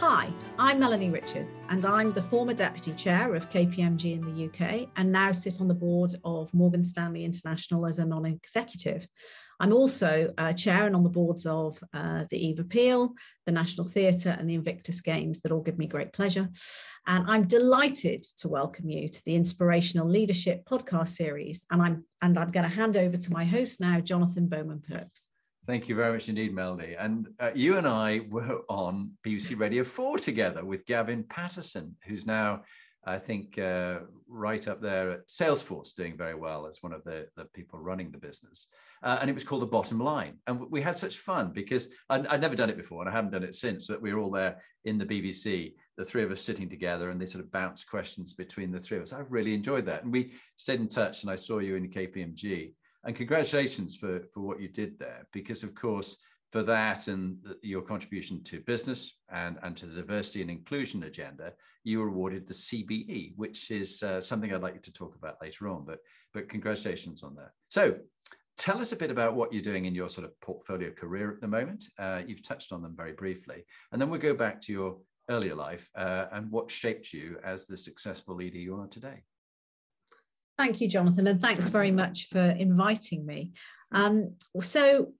Hi, I'm Melanie Richards, and I'm the former Deputy Chair of KPMG in the UK and now sit on the board of Morgan Stanley International as a non executive. I'm also uh, Chair and on the boards of uh, the Eve Appeal, the National Theatre, and the Invictus Games that all give me great pleasure. And I'm delighted to welcome you to the Inspirational Leadership podcast series. And I'm, and I'm going to hand over to my host now, Jonathan Bowman Perks. Thank you very much indeed, Melanie. And uh, you and I were on BBC Radio 4 together with Gavin Patterson, who's now, I think, uh, right up there at Salesforce, doing very well as one of the, the people running the business. Uh, and it was called The Bottom Line. And we had such fun because I'd, I'd, never done it before and I haven't done it since, but we were all there in the BBC, the three of us sitting together, and they sort of bounced questions between the three of us. I really enjoyed that. And we stayed in touch, and I saw you in KPMG and congratulations for for what you did there because of course for that and your contribution to business and, and to the diversity and inclusion agenda, you were awarded the CBE, which is uh, something I'd like you to talk about later on. But but congratulations on that. So tell us a bit about what you're doing in your sort of portfolio career at the moment. Uh, you've touched on them very briefly, and then we'll go back to your earlier life uh, and what shaped you as the successful leader you are today. Thank you, Jonathan, and thanks very much for inviting me. Um, so,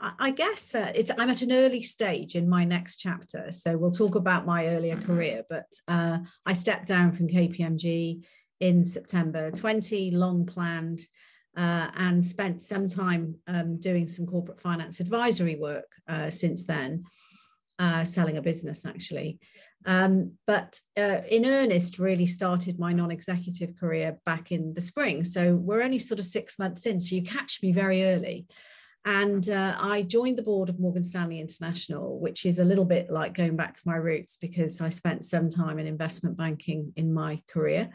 I guess uh, I'm at an early stage in my next chapter. So we'll talk about my earlier career, but uh, I stepped down from KPMG in September 20, long planned, uh, and spent some time um, doing some corporate finance advisory work uh, since then, uh, selling a business actually. Um, but uh, in earnest, really started my non executive career back in the spring. So we're only sort of six months in. So you catch me very early. And uh, I joined the board of Morgan Stanley International, which is a little bit like going back to my roots because I spent some time in investment banking in my career.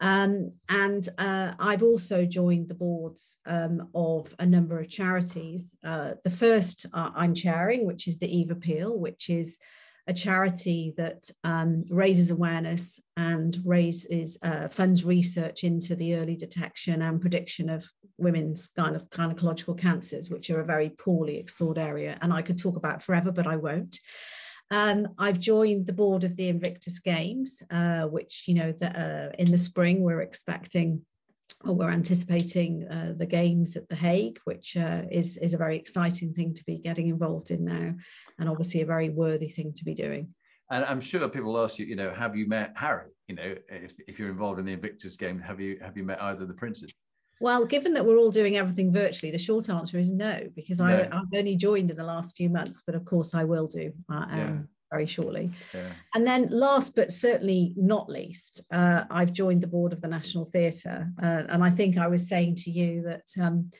Um, and uh, I've also joined the boards um, of a number of charities. Uh, the first uh, I'm chairing, which is the Eve Appeal, which is a charity that um, raises awareness and raises uh, funds research into the early detection and prediction of women's gyne- gynecological cancers, which are a very poorly explored area. And I could talk about forever, but I won't. Um, I've joined the board of the Invictus Games, uh, which you know that uh, in the spring we're expecting or we're anticipating uh, the games at The Hague, which uh, is, is a very exciting thing to be getting involved in now, and obviously a very worthy thing to be doing. And I'm sure people ask you, you know, have you met Harry? You know, if, if you're involved in the Invictus game, have you have you met either of the princes? Well, given that we're all doing everything virtually, the short answer is no, because no. I, have only joined in the last few months, but of course I will do. Uh, yeah. Very shortly. Yeah. And then, last but certainly not least, uh, I've joined the board of the National Theatre. Uh, and I think I was saying to you that um,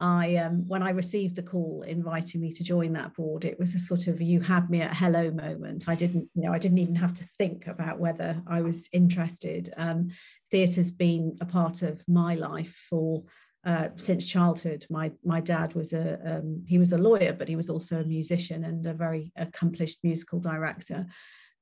I, um, when I received the call inviting me to join that board, it was a sort of you had me at hello moment. I didn't, you know, I didn't even have to think about whether I was interested. Um, theatre's been a part of my life for uh, since childhood. My my dad was a um, he was a lawyer, but he was also a musician and a very accomplished musical director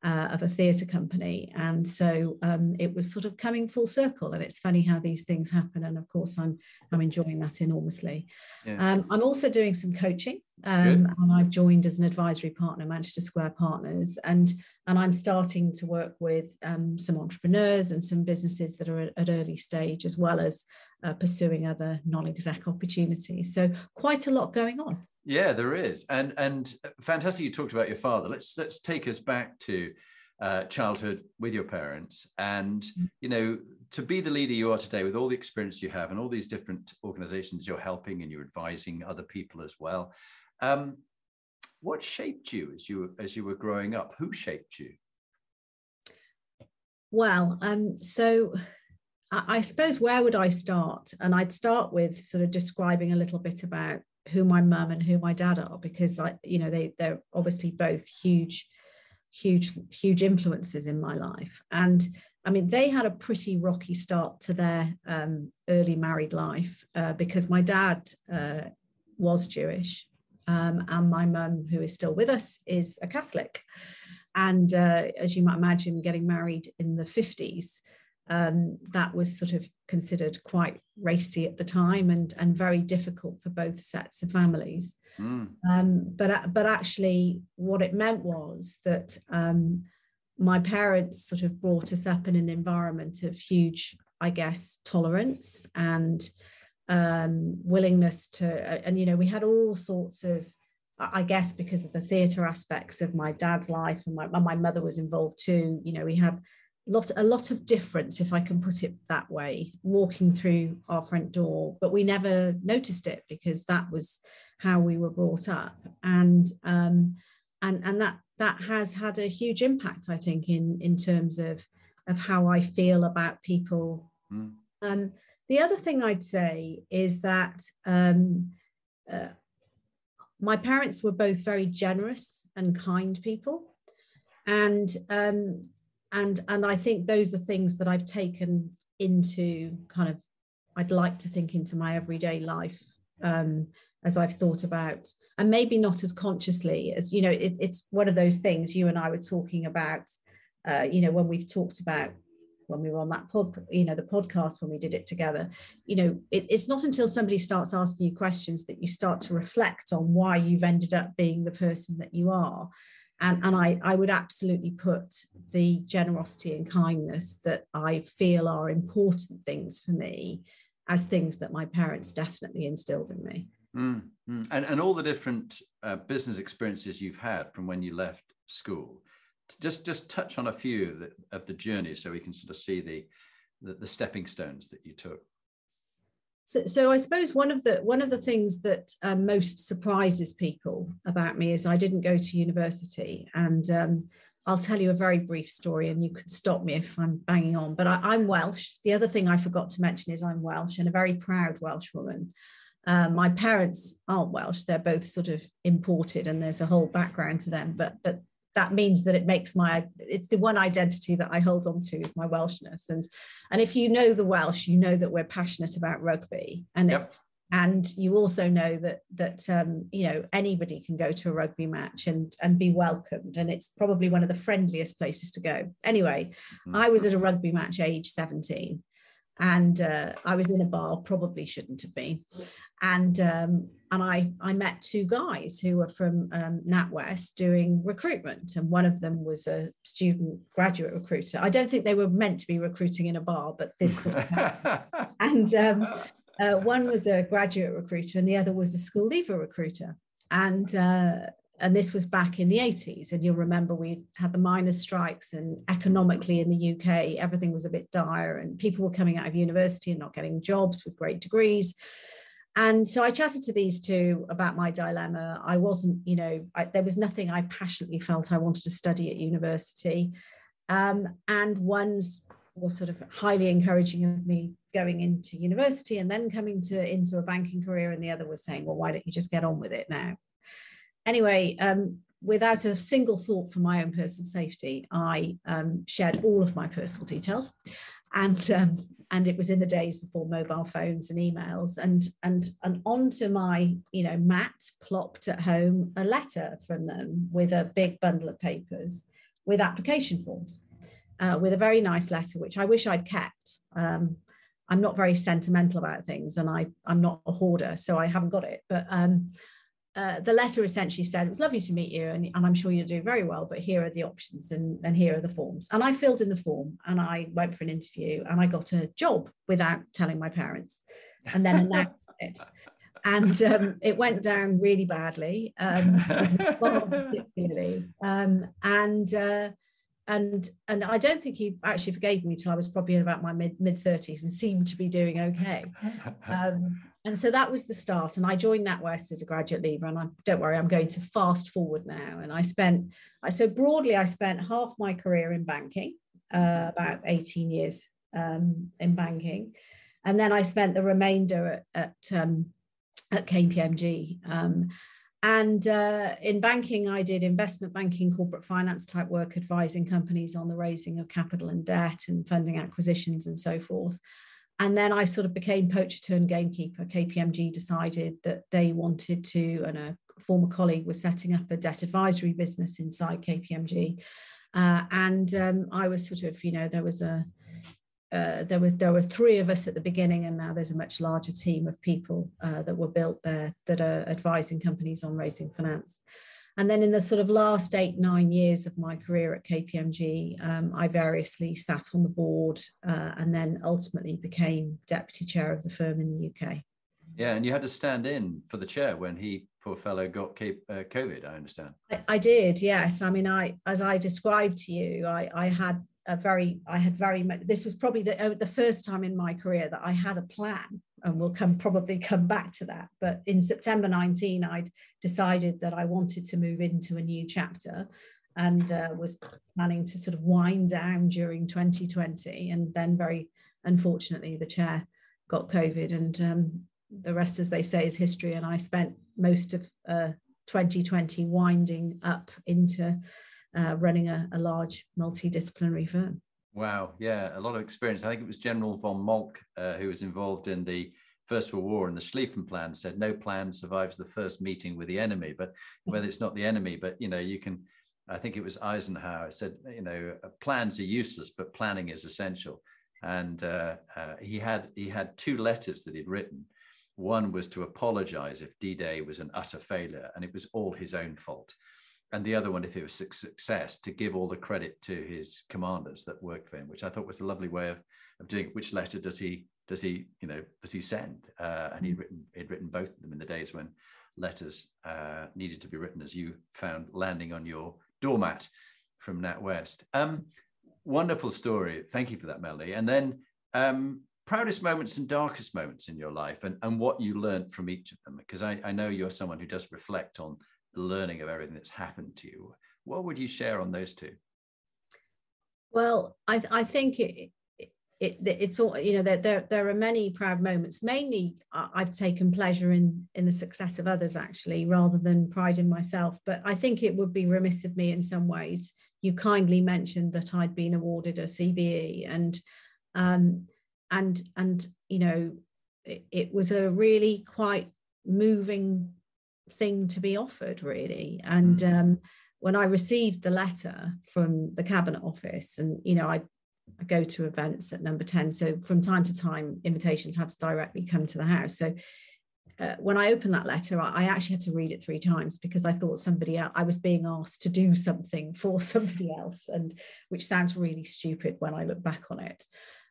uh, of a theatre company. And so um, it was sort of coming full circle. And it's funny how these things happen. And of course, I'm I'm enjoying that enormously. Yeah. Um, I'm also doing some coaching, um, and I've joined as an advisory partner, Manchester Square Partners, and and I'm starting to work with um, some entrepreneurs and some businesses that are at, at early stage, as well as uh, pursuing other non-exec opportunities. So quite a lot going on. Yeah, there is, and and fantastic. You talked about your father. Let's let's take us back to uh, childhood with your parents, and mm. you know to be the leader you are today with all the experience you have and all these different organizations you're helping and you're advising other people as well. Um, what shaped you as you as you were growing up? Who shaped you? Well, um, so I suppose where would I start? And I'd start with sort of describing a little bit about who my mum and who my dad are because I, you know, they they're obviously both huge, huge, huge influences in my life. And I mean, they had a pretty rocky start to their um, early married life uh, because my dad uh, was Jewish, um, and my mum, who is still with us, is a Catholic. And uh, as you might imagine, getting married in the 50s, um, that was sort of considered quite racy at the time and, and very difficult for both sets of families. Mm. Um, but, but actually, what it meant was that um, my parents sort of brought us up in an environment of huge, I guess, tolerance and um, willingness to, and you know, we had all sorts of, I guess, because of the theatre aspects of my dad's life and my, my mother was involved too. You know, we had lot a lot of difference, if I can put it that way, walking through our front door, but we never noticed it because that was how we were brought up, and um, and and that that has had a huge impact, I think, in in terms of of how I feel about people. Mm. Um, the other thing I'd say is that um, uh, my parents were both very generous and kind people, and um, and and I think those are things that I've taken into kind of I'd like to think into my everyday life um, as I've thought about, and maybe not as consciously as you know. It, it's one of those things you and I were talking about. Uh, you know, when we've talked about when we were on that pod, you know, the podcast when we did it together, you know, it, it's not until somebody starts asking you questions that you start to reflect on why you've ended up being the person that you are. And, and I, I would absolutely put the generosity and kindness that I feel are important things for me as things that my parents definitely instilled in me. Mm, mm. And, and all the different uh, business experiences you've had from when you left school just just touch on a few of the, of the journey so we can sort of see the, the, the stepping stones that you took so, so I suppose one of the one of the things that um, most surprises people about me is I didn't go to university, and um, I'll tell you a very brief story, and you can stop me if I'm banging on. But I, am Welsh. The other thing I forgot to mention is I'm Welsh and a very proud Welsh woman. Uh, my parents aren't Welsh; they're both sort of imported, and there's a whole background to them. But but that means that it makes my it's the one identity that I hold on to is my Welshness. And and if you know the Welsh you know that we're passionate about rugby. And yep. it, and you also know that that um, you know anybody can go to a rugby match and and be welcomed. And it's probably one of the friendliest places to go. Anyway mm-hmm. I was at a rugby match age 17 and uh, I was in a bar probably shouldn't have been. And um, and I I met two guys who were from um, NatWest doing recruitment, and one of them was a student graduate recruiter. I don't think they were meant to be recruiting in a bar, but this sort of and um, uh, one was a graduate recruiter, and the other was a school leaver recruiter, and. Uh, and this was back in the 80s and you'll remember we had the miners strikes and economically in the uk everything was a bit dire and people were coming out of university and not getting jobs with great degrees and so I chatted to these two about my dilemma. I wasn't, you know, I, there was nothing I passionately felt I wanted to study at university. Um, and one's was sort of highly encouraging of me going into university and then coming to into a banking career, and the other was saying, "Well, why don't you just get on with it now?" Anyway, um, without a single thought for my own personal safety, I um, shared all of my personal details and um, and it was in the days before mobile phones and emails. And and and onto my you know mat plopped at home a letter from them with a big bundle of papers with application forms uh, with a very nice letter which i wish i'd kept. Um, i'm not very sentimental about things and i i'm not a hoarder so i haven't got it. But um, uh, the letter essentially said, It was lovely to meet you, and, and, I'm sure you'll do very well, but here are the options and, and here are the forms. And I filled in the form and I went for an interview and I got a job without telling my parents and then announced it. And um, it went down really badly, um, particularly. Um, and uh, and and I don't think he actually forgave me till I was probably in about my mid mid thirties and seemed to be doing okay. Um, and so that was the start. And I joined NatWest as a graduate leaver. And I don't worry, I'm going to fast forward now. And I spent, I so broadly, I spent half my career in banking, uh, about 18 years um, in banking. And then I spent the remainder at, at um, at KPMG. Um, and uh, in banking, I did investment banking, corporate finance type work, advising companies on the raising of capital and debt and funding acquisitions and so forth. And then I sort of became poacher turned gamekeeper. KPMG decided that they wanted to, and a former colleague was setting up a debt advisory business inside KPMG. Uh, and um, I was sort of, you know, there was a, uh, there were there were three of us at the beginning, and now there's a much larger team of people uh, that were built there that are advising companies on raising finance. And then in the sort of last eight nine years of my career at KPMG, um, I variously sat on the board uh, and then ultimately became deputy chair of the firm in the UK. Yeah, and you had to stand in for the chair when he, poor fellow, got uh, COVID. I understand. I, I did, yes. I mean, I as I described to you, I, I had a very i had very much this was probably the, uh, the first time in my career that i had a plan and we'll come probably come back to that. But in september 19 i'd decided that i wanted to move into a new chapter and uh, was planning to sort of wind down during 2020 and then very unfortunately the chair got covid and um, the rest as they say is history. And i spent most of uh, 2020 winding up into uh, running a, a, large multidisciplinary firm. Wow, yeah, a lot of experience. I think it was General von Moltke uh, who was involved in the First World War and the Schlieffen Plan said no plan survives the first meeting with the enemy. But whether it's not the enemy, but you know, you can. I think it was Eisenhower said, you know, uh, plans are useless, but planning is essential. And uh, uh, he had he had two letters that he'd written. One was to apologize if D-Day was an utter failure, and it was all his own fault and the other one, if it was a success, to give all the credit to his commanders that worked for him, which I thought was a lovely way of, of doing it. Which letter does he does he you know does he send? Uh, and he'd mm. written he'd written both of them in the days when letters uh, needed to be written, as you found landing on your doormat from NatWest. Um, wonderful story. Thank you for that, Melody. And then um, proudest moments and darkest moments in your life, and and what you learned from each of them, because I, I know you're someone who does reflect on learning of everything that's happened to you. What would you share on those two? Well, I, I think it, it, it's all you know there, there there are many proud moments mainly i've taken pleasure in in the success of others actually rather than pride in myself but i think it would be remiss of me in some ways you kindly mentioned that i'd been awarded a cbe and um and and you know it, it was a really quite moving thing to be offered really and mm. um, when i received the letter from the cabinet office and you know i I go to events at number 10 so from time to time invitations had to directly come to the house so uh, when I opened that letter, I, I, actually had to read it three times because I thought somebody else, I was being asked to do something for somebody else, and which sounds really stupid when I look back on it.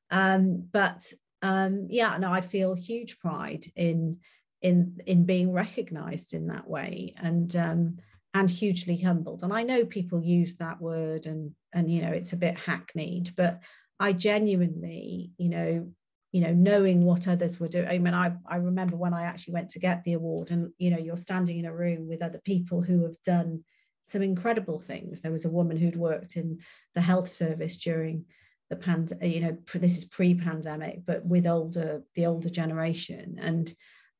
Um, but um, yeah, no, I feel huge pride in in in being recognized in that way and um, and hugely humbled. And i know people use that word and and you know it's a bit hackneyed but i genuinely you know you know knowing what others were doing i mean i i remember when i actually went to get the award and you know you're standing in a room with other people who have done some incredible things. There was a woman who'd worked in the health service during the pand you know this is pre-pandemic but with older the older generation. And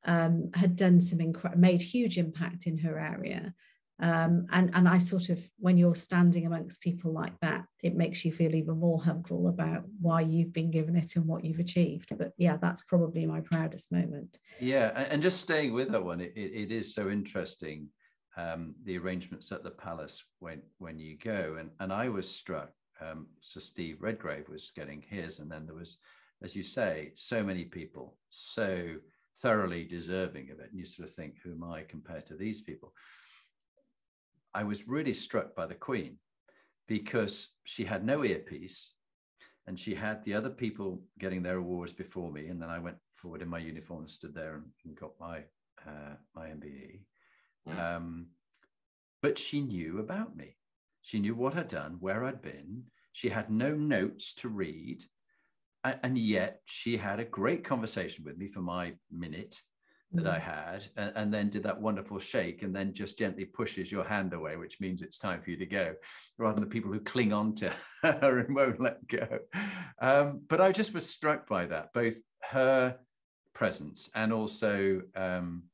um, had done some incre- made huge impact in her area. Um, and and I sort of when you're standing amongst people like that, it makes you feel even more humble about why you've been given it and what you've achieved. But yeah, that's probably my proudest moment. Yeah, and just staying with that one, it, it is so interesting um, the arrangements at the palace when when you go, and and I was struck. Um, so Steve Redgrave was getting his, and then there was, as you say, so many people, so thoroughly deserving of it. And you sort of think, who am I compared to these people? I was really struck by the Queen because she had no earpiece and she had the other people getting their awards before me. And then I went forward in my uniform and stood there and, and got my, uh, my MBE. Um, but she knew about me. She knew what I'd done, where I'd been. She had no notes to read and yet she had a great conversation with me for my minute that mm. I had, and, and, then did that wonderful shake, and then just gently pushes your hand away, which means it's time for you to go, rather than the people who cling on to her and won't let go. Um, but I just was struck by that, both her presence and also um,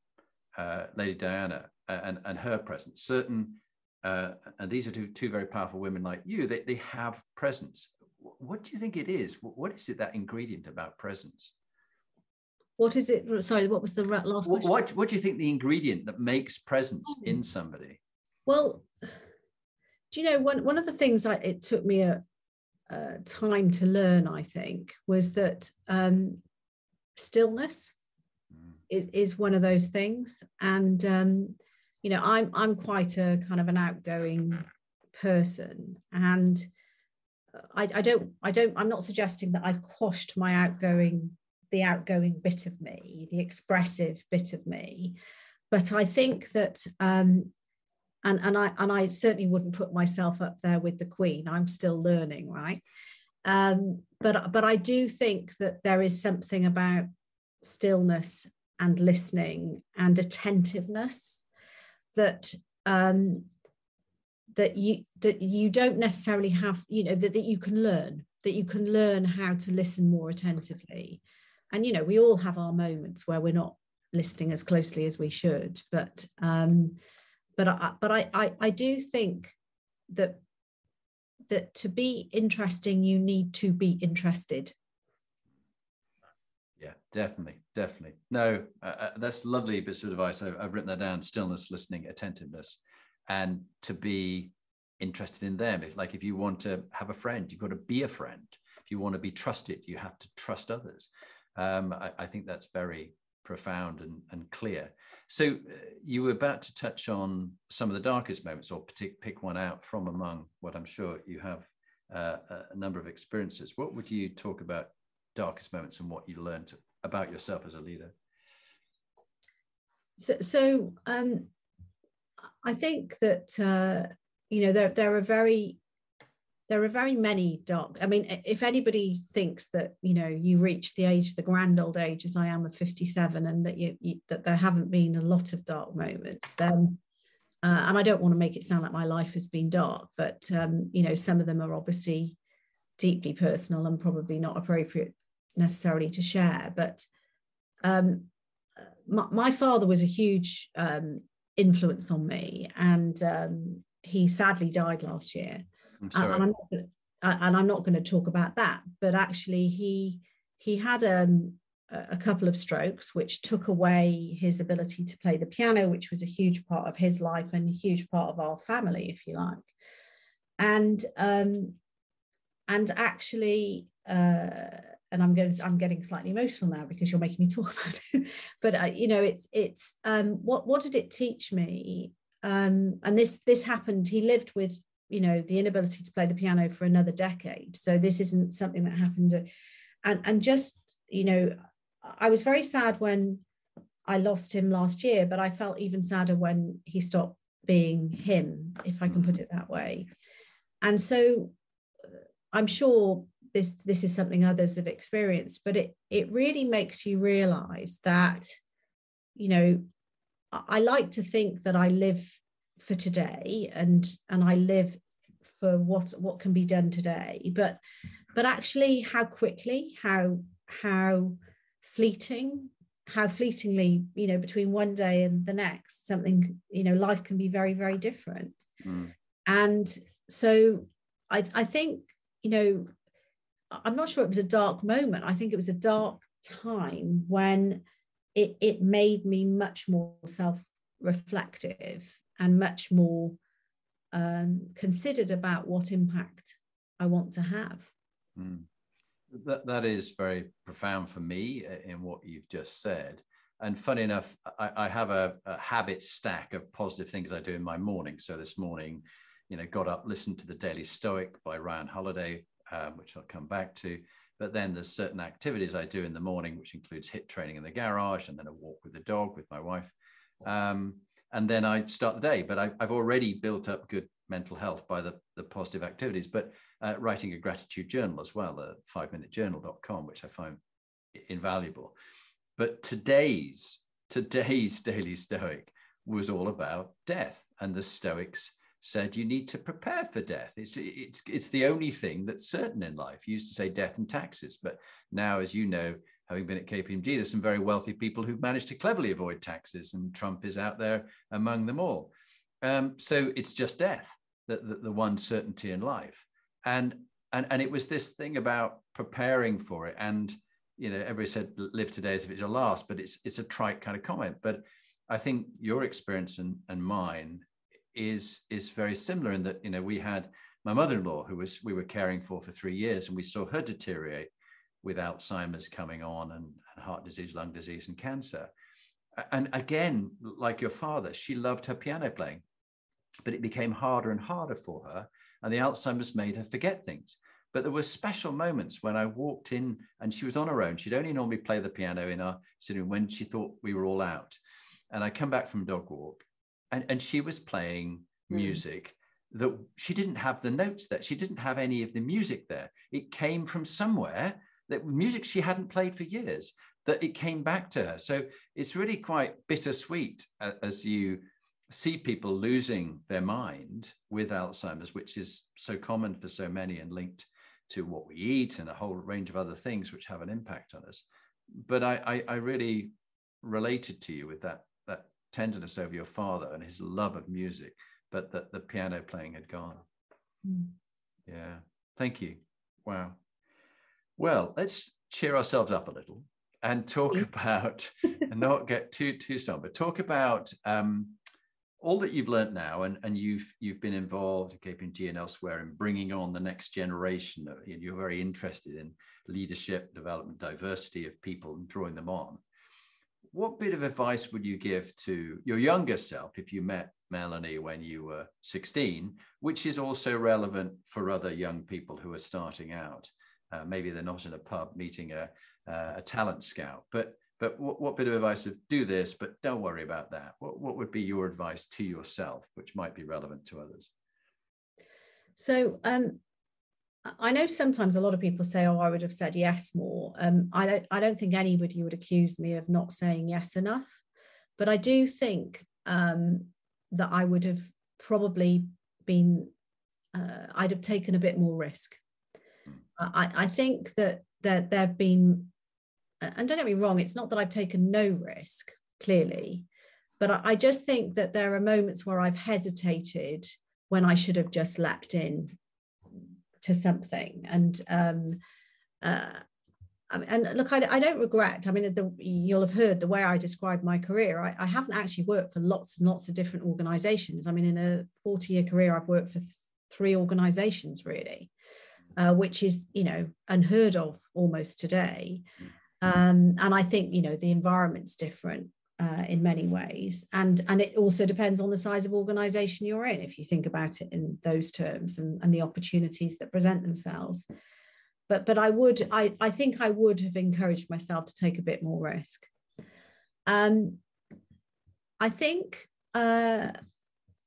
uh, Lady Diana and, and her presence. Certain, uh, and these are two, two very powerful women like you, they, they have presence. What do you think it is? What is it that ingredient about presence? What is it? Sorry, what was the last what, what, what, do you think the ingredient that makes presence oh. in somebody? Well, do you know one, one of the things I, it took me a, a time to learn, I think, was that um, stillness mm. is, is, one of those things. And um, you know, I'm I'm quite a kind of an outgoing person, and I, I don't I don't I'm not suggesting that I've quashed my outgoing the outgoing bit of me, the expressive bit of me, but I think that um, and and I and I certainly wouldn't put myself up there with the Queen. I'm still learning, right? Um, but but I do think that there is something about stillness and listening and attentiveness that um, that you that you don't necessarily have you know that, that you can learn that you can learn how to listen more attentively and you know we all have our moments where we're not listening as closely as we should but um, but I, but I, I, I do think that that to be interesting, you need to be interested. Yeah, definitely, definitely. No, uh, uh, that's lovely bits of advice. I've, I've written that down: stillness, listening, attentiveness, and to be interested in them. If like if you want to have a friend, you've got to be a friend. If you want to be trusted, you have to trust others. Um, I, I think that's very profound and, and clear. So uh, you were about to touch on some of the darkest moments, or pick, pick one out from among what I'm sure you have uh, a number of experiences. What would you talk about darkest moments and what you learned about yourself as a leader? So, so um, I think that uh, you know there there are very there are very many dark i mean if anybody thinks that you know you reach the age the grand old age as i am of 57 and that you, you that there haven't been a lot of dark moments then uh, and i don't want to make it sound like my life has been dark but um, you know some of them are obviously deeply personal and probably not appropriate necessarily to share. But um, my, my, father was a huge um, influence on me and um, he sadly died last year I'm sorry. And I'm not gonna, and I'm not going to talk about that. But actually, he he had um, a couple of strokes, which took away his ability to play the piano, which was a huge part of his life and a huge part of our family, if you like. And um, and actually, uh, and I'm going, to, I'm getting slightly emotional now because you're making me talk about it. but uh, you know, it's it's um, what what did it teach me? Um, and this this happened. He lived with you know the inability to play the piano for another decade so this isn't something that happened and and just you know i was very sad when i lost him last year but i felt even sadder when he stopped being him if i can put it that way and so uh, i'm sure this this is something others have experienced but it it really makes you realize that you know i like to think that i live for today and and I live for what what can be done today but but actually how quickly how how fleeting how fleetingly you know between one day and the next something you know life can be very very different mm. and so I, I think you know i'm not sure it was a dark moment i think it was a dark time when it, it made me much more self-reflective and much more um, considered about what impact I want to have. Mm. That, that is very profound for me in what you've just said. And funny enough, I, I have a, a, habit stack of positive things I do in my morning. So this morning, you know, got up, listened to the Daily Stoic by Ryan Holiday, um, which I'll come back to. But then there's certain activities I do in the morning, which includes HIIT training in the garage and then a walk with the dog with my wife. Um, and then I start the day. But I, have already built up good mental health by the, the positive activities, but uh, writing a gratitude journal as well, uh, five minute journal.com, which I find invaluable. But today's today's daily stoic was all about death, and the Stoics said you need to prepare for death. It's it's it's the only thing that's certain in life. You used to say death and taxes, but now, as you know, having been at KPMG, there's some very wealthy people who've managed to cleverly avoid taxes, and Trump is out there among them all. Um, so it's just death, the, the, the one certainty in life. And, and, and it was this thing about preparing for it. And, you know, everybody said live today as if it's your last, but it's, it's a trite kind of comment. But I think your experience and, and mine is, is very similar in that, you know, we had my mother-in-law who was we were caring for for three years and we saw her deteriorate with alzheimer's coming on and, and, heart disease lung disease and cancer. And again like your father she loved her piano playing but it became harder and harder for her and the alzheimer's made her forget things. But there were special moments when i walked in and she was on her own. She'd only normally play the piano in our sitting room when she thought we were all out. And i come back from dog walk and, and she was playing mm. music that she didn't have the notes there. She didn't have any of the music there. It came from somewhere that music she hadn't played for years, that it came back to her. So it's really quite bittersweet as you see people losing their mind with Alzheimer's, which is so common for so many and linked to what we eat and a whole range of other things which have an impact on us. But I, I, I really related to you with that tenderness over your father and his love of music but that the piano playing had gone. Mm. Yeah. Thank you. Wow. Well, let's cheer ourselves up a little and talk about and not get too too somber. Talk about um, all that you've learned now, and and you've you've been involved at KPMG and elsewhere in bringing on the next generation. Of, you're very interested in leadership, development, diversity of people, and drawing them on. What bit of advice would you give to your younger self if you met Melanie, when you were 16, which is also relevant for other young people who are starting out. Uh, maybe they're not in a pub meeting a, uh, a talent scout, but but what, what, bit of advice of do this, but don't worry about that? What, what would be your advice to yourself, which might be relevant to others? So um, I know sometimes a lot of people say, "Oh, I would have said yes more." Um, I don't. I don't think anybody would accuse me of not saying yes enough, but I do think um, that I would have probably been, uh, I'd have taken a bit more risk. I, I think that that there have been, and don't get me wrong, it's not that I've taken no risk, clearly, but I, I just think that there are moments where I've hesitated when I should have just leapt in to something. And um, uh, and look, I, I, don't regret. I mean, the, you'll have heard the way I describe my career. I, I, haven't actually worked for lots and lots of different organizations. I mean, in a 40 year career, I've worked for th- three organizations really, uh, which is, you know, unheard of almost today. Um, and I think, you know, the environment's different uh, in many ways. And, and it also depends on the size of organization you're in, if you think about it in those terms and, and the opportunities that present themselves but but I would I I think I would have encouraged myself to take a bit more risk. Um, I think uh,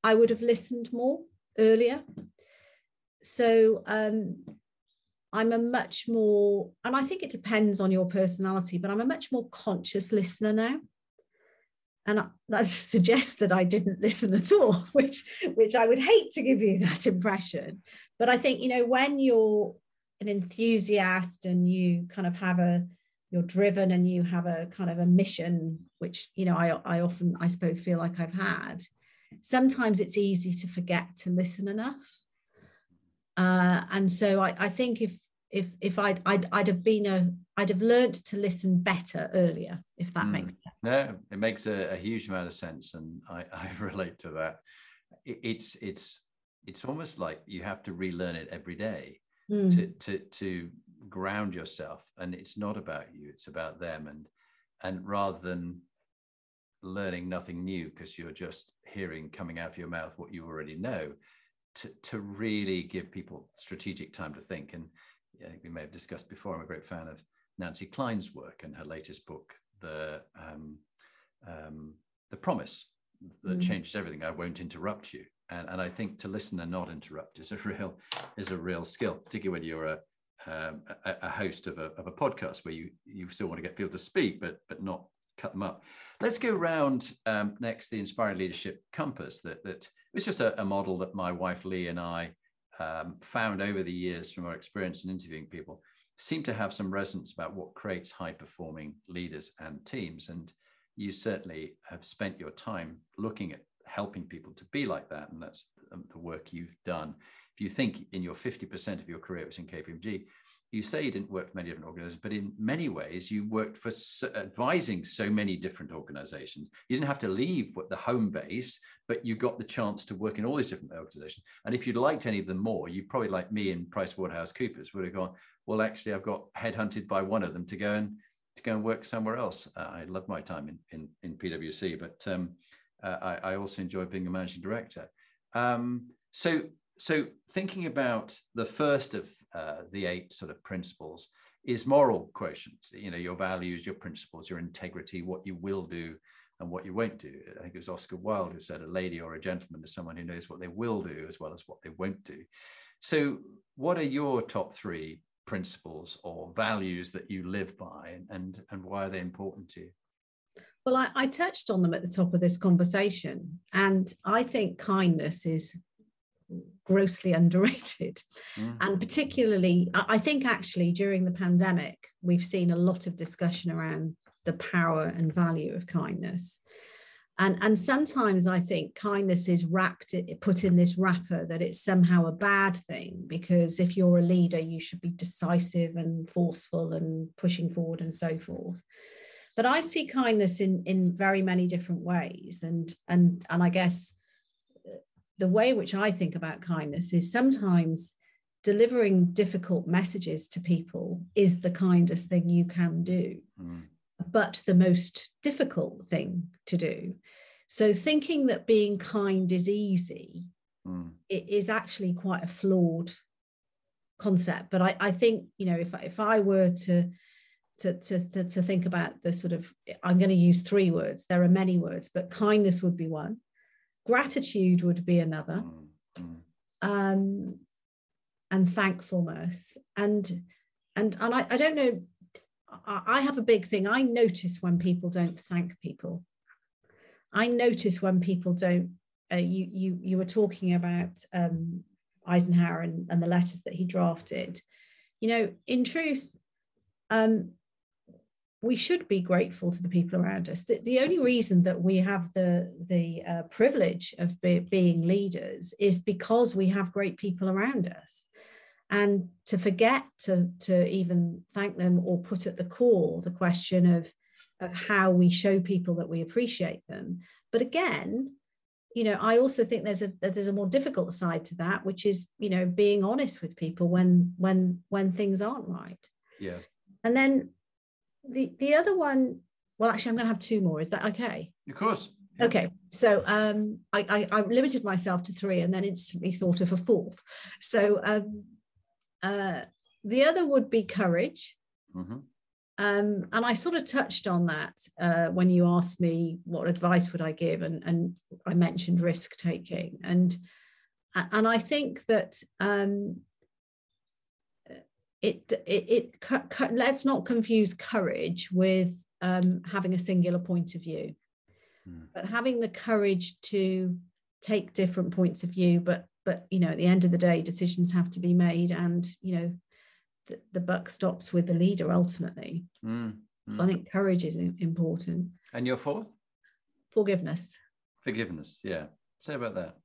I would have listened more earlier. So um, I'm a much more, and I think it depends on your personality, but I'm a much more conscious listener now. And that suggests that I didn't listen at all, which which I would hate to give you that impression. But I think you know when you're an enthusiast and you kind of have a you're driven and you have a kind of a mission which you know I, I often i suppose feel like i've had sometimes it's easy to forget to listen enough uh, and so I, I think if if if I'd, I'd I'd have been a I'd have learned to listen better earlier if that mm. makes sense. No, it makes a, a, huge amount of sense, and I, I relate to that. It, it's it's it's almost like you have to relearn it every day mm. to, to to ground yourself and it's not about you it's about them and and rather than learning nothing new because you're just hearing coming out of your mouth what you already know to, to really give people strategic time to think and yeah, we may have discussed before i'm a great fan of nancy Kline's work and her latest book the um, um, the promise that mm. changes everything i won't interrupt you and, and I think to listen and not interrupt is a real is a real skill, particularly when you're a um, a, a, host of a, of a podcast where you you still want to get people to speak, but but not cut them up. Let's go around um, next the Inspiring Leadership Compass. That that was just a, a, model that my wife Lee and I um, found over the years from our experience in interviewing people. seem to have some resonance about what creates high performing leaders and teams. And you certainly have spent your time looking at helping people to be like that. And that's the work you've done. If you think in your 50% of your career was in KPMG, you say you didn't work for many different organizations, but in many ways you worked for advising so many different organizations. You didn't have to leave the home base, but you got the chance to work in all these different organizations. And if you'd liked any of them more, you probably like me in PricewaterhouseCoopers would have gone, well, actually, I've got headhunted by one of them to go and to go and work somewhere else. Uh, I love my time in in, in PwC, but um, uh, I, I, also enjoy being a managing director. Um, so so thinking about the first of uh, the eight sort of principles is moral quotient. You know, your values, your principles, your integrity, what you will do and what you won't do. I think it was Oscar Wilde who said a lady or a gentleman is someone who knows what they will do as well as what they won't do. So, what are your top three principles or values that you live by, and and why are they important to you? Well, I, I touched on them at the top of this conversation, and I think kindness is grossly underrated. Mm. And particularly, I think actually during the pandemic, we've seen a lot of discussion around the power and value of kindness. And, and sometimes I think kindness is wrapped, put in this wrapper that it's somehow a bad thing because if you're a leader, you should be decisive and forceful and pushing forward and so forth. But I see kindness in, in very many different ways. And, and, and I guess the way which I think about kindness is sometimes delivering difficult messages to people is the kindest thing you can do, mm. But the most difficult thing to do. So thinking that being kind is easy mm. it is actually quite a flawed concept. But I, I think, you know, if, if I were to to, to, to, think about the sort of, I'm going to use three words. There are many words, but kindness would be one gratitude would be another mm, um, and thankfulness and and and I, I don't know I, have a big thing i notice when people don't thank people i notice when people don't uh, you you you were talking about um, eisenhower and, and the letters that he drafted you know in truth um, we should be grateful to the people around us. The, the only reason that we have the, the uh, privilege of be, being leaders is because we have great people around us. And to forget to, to even thank them or put at the core the question of, of how we show people that we appreciate them. But again, you know, I also think there's a there's a more difficult side to that, which is, you know, being honest with people when when when things aren't right. Yeah. And then the the other one well actually i'm going to have two more is that okay of course yeah. okay so um I, I, I limited myself to three and then instantly thought of a fourth so um uh the other would be courage mm-hmm. um and i sort of touched on that uh when you asked me what advice would i give and and i mentioned risk taking and and i think that um it it, it let's not confuse courage with um, having a singular point of view mm. but having the courage to take different points of view but but you know at the end of the day decisions have to be made and you know the, the buck stops with the leader ultimately mm. Mm. so i think courage is important and your fourth forgiveness forgiveness yeah say about that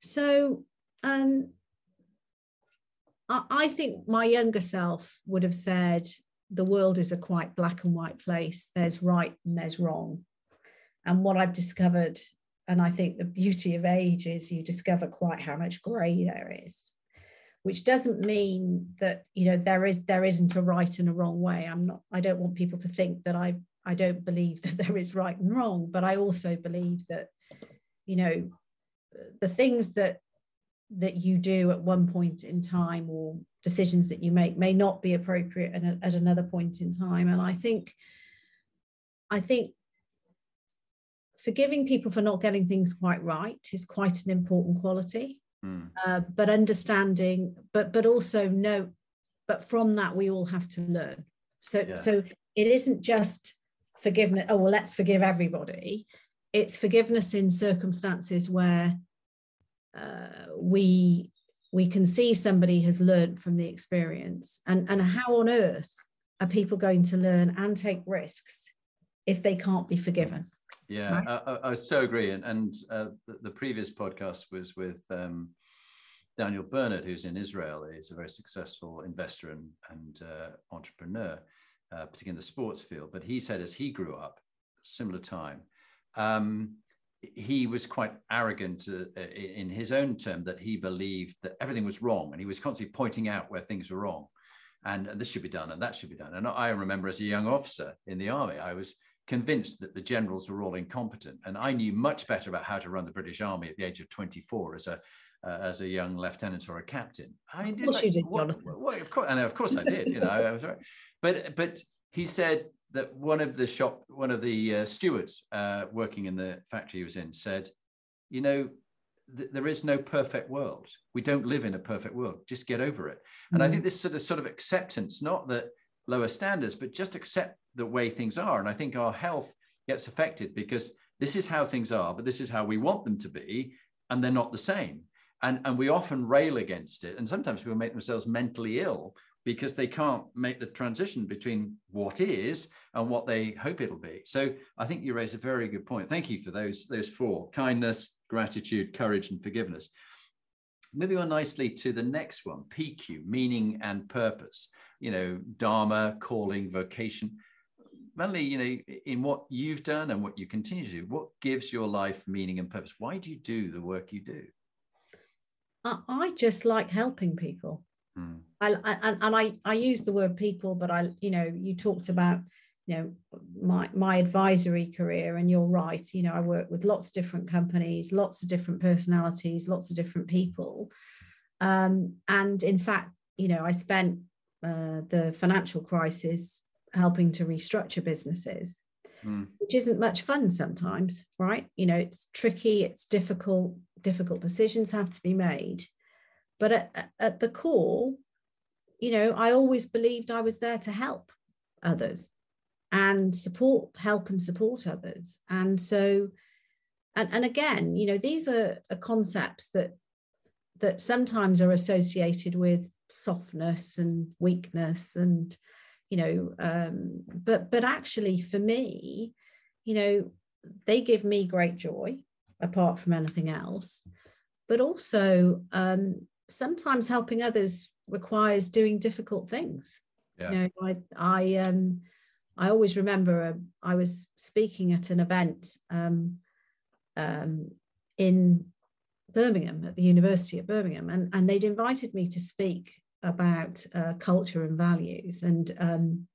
so um I think my younger self would have said the world is a quite black and white place. There's right and there's wrong. And what I've discovered, and I think the beauty of age is you discover quite how much grey there is, which doesn't mean that you know there is there isn't a right and a wrong way. I'm not. I don't want people to think that I I don't believe that there is right and wrong, but I also believe that you know the things that that you do at one point in time or decisions that you make may not be appropriate at, at another point in time and i think i think forgiving people for not getting things quite right is quite an important quality. Mm. uh, but understanding but but also no but from that we all have to learn. So yeah. so it isn't just forgiveness oh well let's forgive everybody. It's forgiveness in circumstances where uh, we we can see somebody has learned from the experience. And and how on earth are people going to learn and take risks if they can't be forgiven yeah right? I, I, so agree and, and uh, the, the, previous podcast was with um, daniel bernard who's in israel. He's a very successful investor and, and uh, entrepreneur uh, particularly in the sports field. But he said as he grew up similar time um, he was quite arrogant uh, in his own term that he believed that everything was wrong and he was constantly pointing out where things were wrong and, and this should be done and that should be done. And i remember as a young officer in the army i was convinced that the generals were all incompetent and i knew much better about how to run the british army at the age of 24 as a uh, as a young lieutenant or a captain i mean of course like, you did what, Jonathan. What, of course and of course i did you know I was right. but but he said that one of the shop, one of the uh, stewards uh, working in the factory he was in said, you know, th- there is no perfect world. We don't live in a perfect world. Just get over it. Mm-hmm. And I think mm. this sort of sort of acceptance, not that lower standards, but just accept the way things are. And I think our health gets affected because this is how things are, but this is how we want them to be, and they're not the same. And, and we often rail against it. And sometimes people make themselves mentally ill because they can't make the transition between what is and what they hope it'll be. So I think you raise a very good point. Thank you for those, those four kindness, gratitude, courage, and forgiveness. Moving on nicely to the next one, PQ, meaning and purpose. You know, Dharma, calling, vocation. Melanie, you know, in what you've done and what you continue to do, what gives your life meaning and purpose? Why do you do the work you do? I just like helping people. Mm. I, and, and I, I use the word people, but I, you know, you talked about, you know, my, my advisory career and you're right. You know, I work with lots of different companies, lots of different personalities, lots of different people. Um, and in fact, you know, I spent uh, the financial crisis helping to restructure businesses, mm. which isn't much fun sometimes, right? You know, it's tricky, it's difficult, difficult decisions have to be made. But at, at the core, you know, I always believed I was there to help others and support, help and support others. And so, and, and again, you know, these are, are concepts that that sometimes are associated with softness and weakness and you know um, but but actually for me you know they give me great joy apart from anything else but also um, sometimes helping others requires doing difficult things. Yeah. You know, I I um I always remember uh, I was speaking at an event um, um, in Birmingham at the University of Birmingham, and and they'd invited me to speak about uh, culture and values. And um,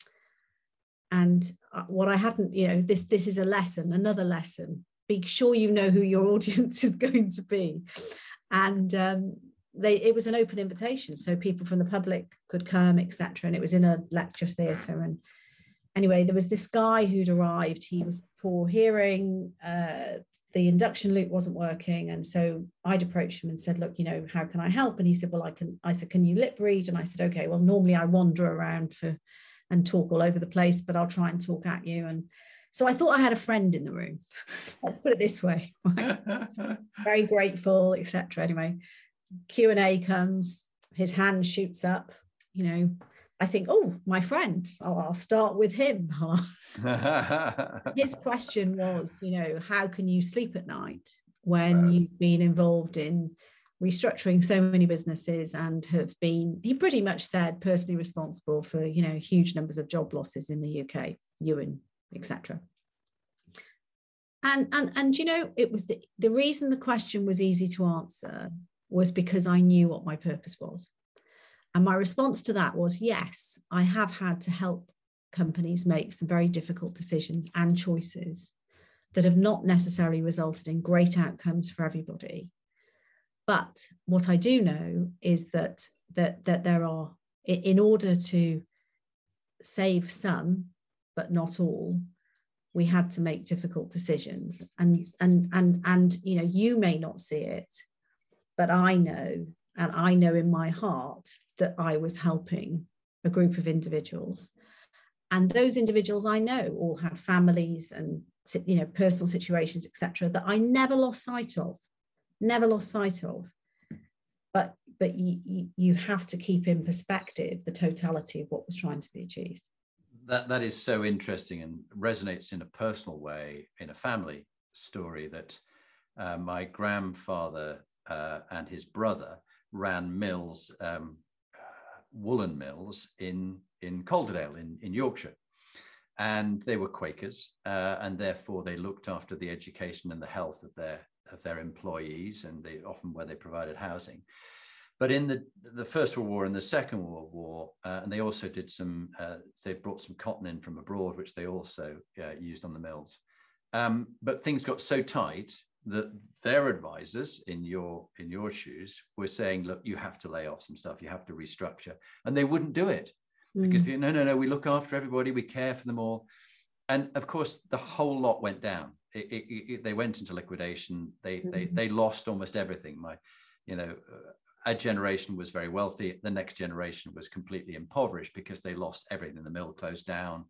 and uh, what I hadn't, you know, this this is a lesson, another lesson. Be sure you know who your audience is going to be, and um, they it was an open invitation so people from the public could come etc and it was in a lecture theatre. And anyway there was this guy who'd arrived. He was poor hearing uh, the induction loop wasn't working and so i'd approached him and said look you know how can i help and he said well i can i said can you lip read and i said okay well normally i wander around for and talk all over the place but i'll try and talk at you and so I thought I had a friend in the room. Let's put it this way. Very grateful, etc. Anyway, q&a comes his hand shoots up you know i think oh my friend i'll, I'll start with him. His question was you know how can you sleep at night when you've been involved in restructuring so many businesses and have been he pretty much said personally responsible for you know huge numbers of job losses in the uk Ewan, etc and and and you know it was the, the reason the question was easy to answer was because I knew what my purpose was. And my response to that was yes, I have had to help companies make some very difficult decisions and choices that have not necessarily resulted in great outcomes for everybody. But what I do know is that that that there are in order to save some but not all we had to make difficult decisions and and and and you know you may not see it but I know, and I know in my heart that I was helping a group of individuals. And those individuals I know all had families and you know personal situations, etc., that I never lost sight of, never lost sight of. But but you, you have to keep in perspective the totality of what was trying to be achieved. That that is so interesting and resonates in a personal way in a family story that uh, my grandfather uh, and his brother ran mills, um, woolen mills in in Calderdale in, in Yorkshire. And they were Quakers, uh, and therefore they looked after the education and the health of their of their employees, and they often where they provided housing. But in the the First World War and the Second World War, uh, and they also did some. Uh, they brought some cotton in from abroad, which they also uh, used on the mills. Um, but things got so tight that their advisors in your in your shoes were saying, "Look, you have to lay off some stuff. You have to restructure," and they wouldn't do it mm. because no, no, no. We look after everybody. We care for them all, and of course, the whole lot went down. It, it, it, they went into liquidation. They mm. they they lost almost everything. My, you know. Uh, a generation was very wealthy. The next generation was completely impoverished because they lost everything. The mill closed down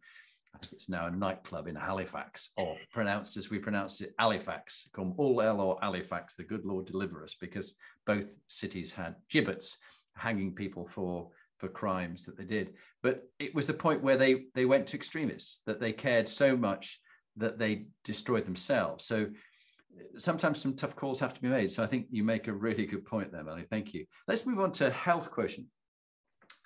It's now a nightclub in Halifax, or pronounced as we pronounced it, Halifax. Come all L or Halifax, the good Lord deliver us, because both cities had gibbets hanging people for for crimes that they did. But it was the point where they they went to extremists that they cared so much that they destroyed themselves. So sometimes some tough calls have to be made. So I think you make a really good point there, Melanie. Thank you. Let's move on to health quotient.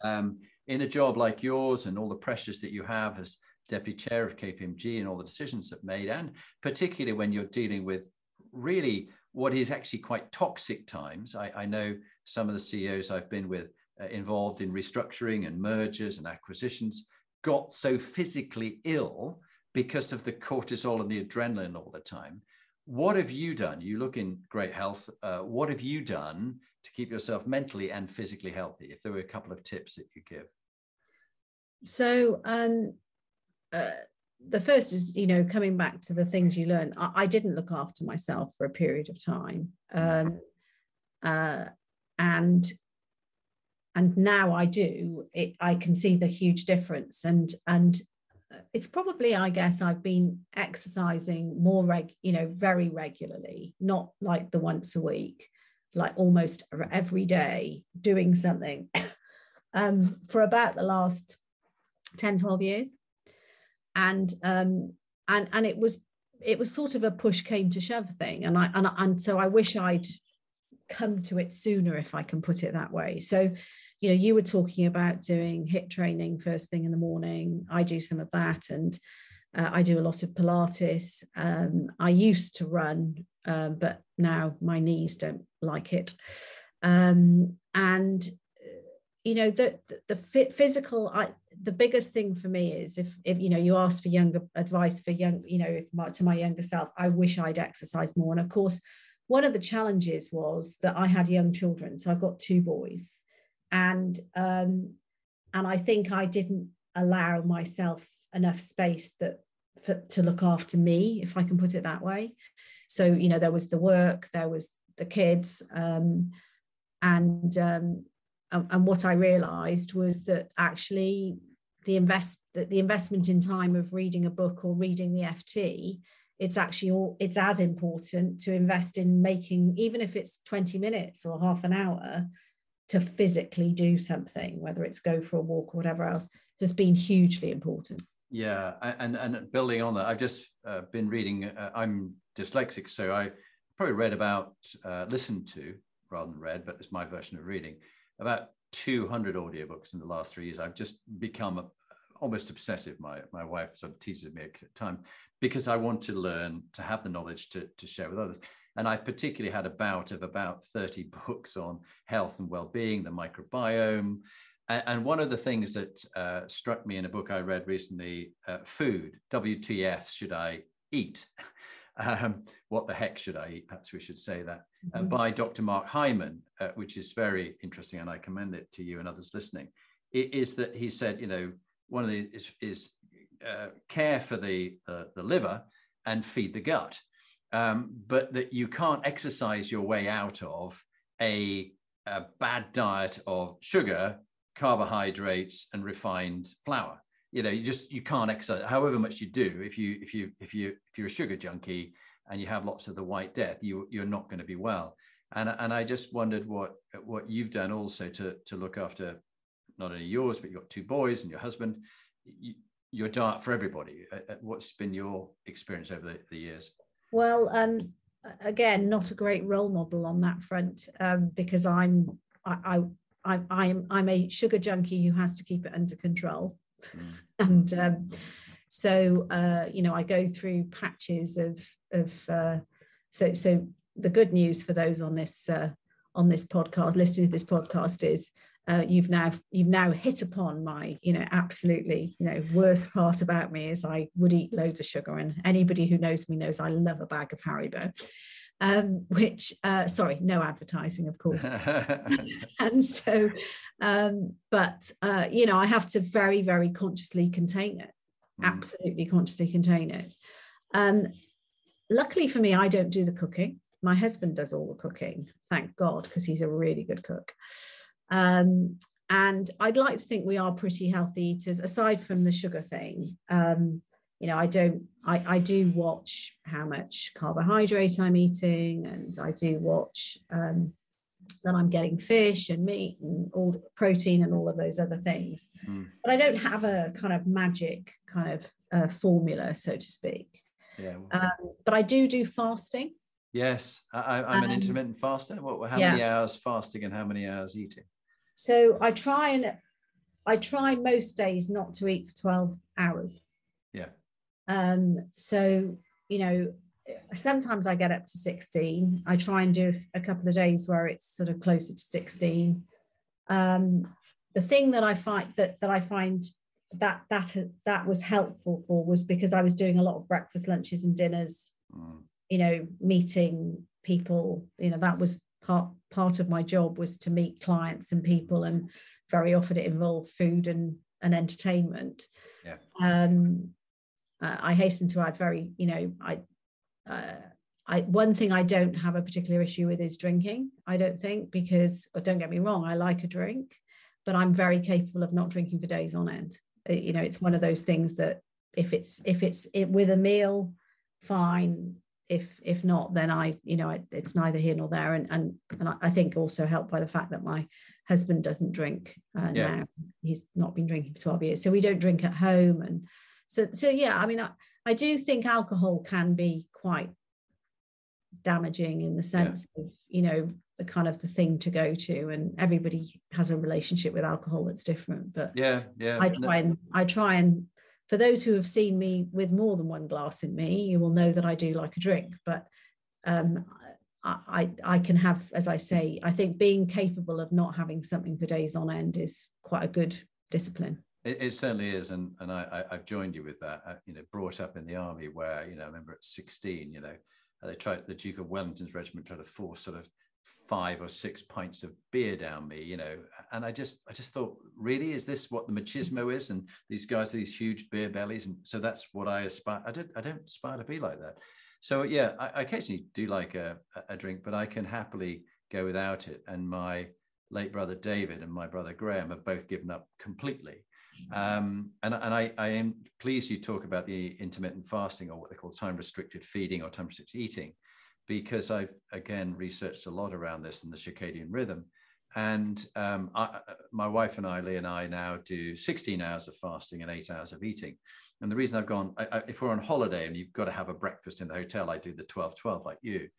Um, in a job like yours and all the pressures that you have as deputy chair of KPMG and all the decisions that made, and particularly when you're dealing with really what is actually quite toxic times. I, I know some of the CEOs I've been with uh, involved in restructuring and mergers and acquisitions got so physically ill because of the cortisol and the adrenaline all the time. What have you done? You look in great health. Uh, what have you done to keep yourself mentally and physically healthy? If there were a couple of tips that you give. So, um, uh, the first is you know coming back to the things you learn I, I didn't look after myself for a period of time. Um, uh, and and now I do it, I can see the huge difference. And and it's probably I guess I've been exercising more reg you know very regularly not like the once a week like almost every day doing something um, for about the last 10 12 years and um, and and it was it was sort of a push came to shove thing, and I and and so I wish I'd come to it sooner, if I can put it that way. So, you know, you were talking about doing HIIT training first thing in the morning. I do some of that, and uh, I do a lot of Pilates. Um, I used to run, um, but now my knees don't like it. Um, and uh, you know, the the, the physical. I the biggest thing for me is if, if you know you ask for younger advice for young you know my, to my younger self i wish i'd exercise more. And of course one of the challenges was that i had young children so i've got two boys. And um and i think i didn't allow myself enough space that for, to look after me if i can put it that way. So you know there was the work there was the kids um and um and, what I realized was that actually the invest that the investment in time of reading a book or reading the FT, it's actually all it's as important to invest in making even if it's 20 minutes or half an hour to physically do something, whether it's go for a walk or whatever else, has been hugely important. Yeah, and and building on that, I've just uh, been reading. Uh, I'm dyslexic, so I probably read about, uh, listened to rather than read, but it's my version of reading about 200 audiobooks in the last three years. I've just become a, almost obsessive. My my wife sort of teases me at time because I want to learn to have the knowledge to, to share with others. And I particularly had a bout of about 30 books on health and well-being, the microbiome. And, and one of the things that uh, struck me in a book I read recently, uh, food, WTF should I eat? um, what the heck should I eat? Perhaps we should say that uh, mm-hmm. by Dr. Mark Hyman, uh, which is very interesting, and I commend it to you and others listening. It is that he said, you know, one of the is, is uh, care for the uh, the liver and feed the gut, um, but that you can't exercise your way out of a, a bad diet of sugar, carbohydrates, and refined flour. You know, you just you can't exercise. However much you do, if you if you if you if you're a sugar junkie and you have lots of the white death, you you're not going to be well. And, and I just wondered what what you've done also to to look after not only yours, but you've got two boys and your husband. You, your diet for everybody. Uh, uh, what's been your experience over the, the years? Well, um, again, not a great role model on that front um, because I'm I, I I'm I'm a sugar junkie who has to keep it under control, mm. and um, so uh, you know I go through patches of of uh, so so the good news for those on this uh, on this podcast listening to this podcast is uh, you've now you've now hit upon my you know absolutely you know worst part about me is I would eat loads of sugar and anybody who knows me knows I love a bag of Haribo um, which uh, sorry no advertising of course and so um, but uh, you know I have to very very consciously contain it mm. absolutely consciously contain it um, luckily for me I don't do the cooking my husband does all the cooking thank God because he's a really good cook um, and I'd like to think we are pretty healthy eaters, aside from the sugar thing. Um, you know, I don't, I, I do watch how much carbohydrate I'm eating, and I do watch um, that I'm getting fish and meat and all protein and all of those other things. Mm. But I don't have a kind of magic kind of uh, formula, so to speak. Yeah. Um, but I do do fasting. Yes, I, am an um, intermittent faster. What, how yeah. many hours fasting and how many hours eating? So I try and I try most days not to eat for 12 hours. Um, so, you know, sometimes I get up to 16. I try and do a couple of days where it's sort of closer to 16. Um, the thing that I find that that I find that that that was helpful for was because I was doing a lot of breakfast, lunches, and dinners. Mm. You know, meeting people. You know, that was part part of my job was to meet clients and people and very often it involved food and and entertainment yeah um uh, i hasten to add very you know i uh, I, one thing I don't have a particular issue with is drinking. I don't think because, or don't get me wrong, I like a drink, but I'm very capable of not drinking for days on end. Uh, you know, it's one of those things that if it's if it's it, with a meal, fine if if not then i you know it's neither here nor there and and, and i think also helped by the fact that my husband doesn't drink uh, yeah. now he's not been drinking for 12 years so we don't drink at home and so so yeah i mean i, I do think alcohol can be quite damaging in the sense yeah. of you know the kind of the thing to go to and everybody has a relationship with alcohol that's different but yeah yeah i try and i try and for those who have seen me with more than one glass in me, you will know that I do like a drink. But um, I, I can have, as I say, I think being capable of not having something for days on end is quite a good discipline. It, it certainly is, and and I, I have joined you with that. I, you know, brought up in the army where you know, I remember at sixteen, you know, they tried the Duke of Wellington's regiment tried to force sort of five or six pints of beer down me, you know. And I just I just thought, really, is this what the machismo is? And these guys these huge beer bellies, and so that's what I aspire. I don't I don't aspire to be like that. So yeah, I, I occasionally do like a, a drink, but I can happily go without it. And my late brother David and my brother Graham have both given up completely. Um, and and I, I am pleased you talk about the intermittent fasting or what they call time restricted feeding or time restricted eating because I've again researched a lot around this and the circadian rhythm. And um, I, my wife and I, Lee and I, now do 16 hours of fasting and eight hours of eating. And the reason I've gone, I, if we're on holiday and you've got to have a breakfast in the hotel, I do the 12 12 like you.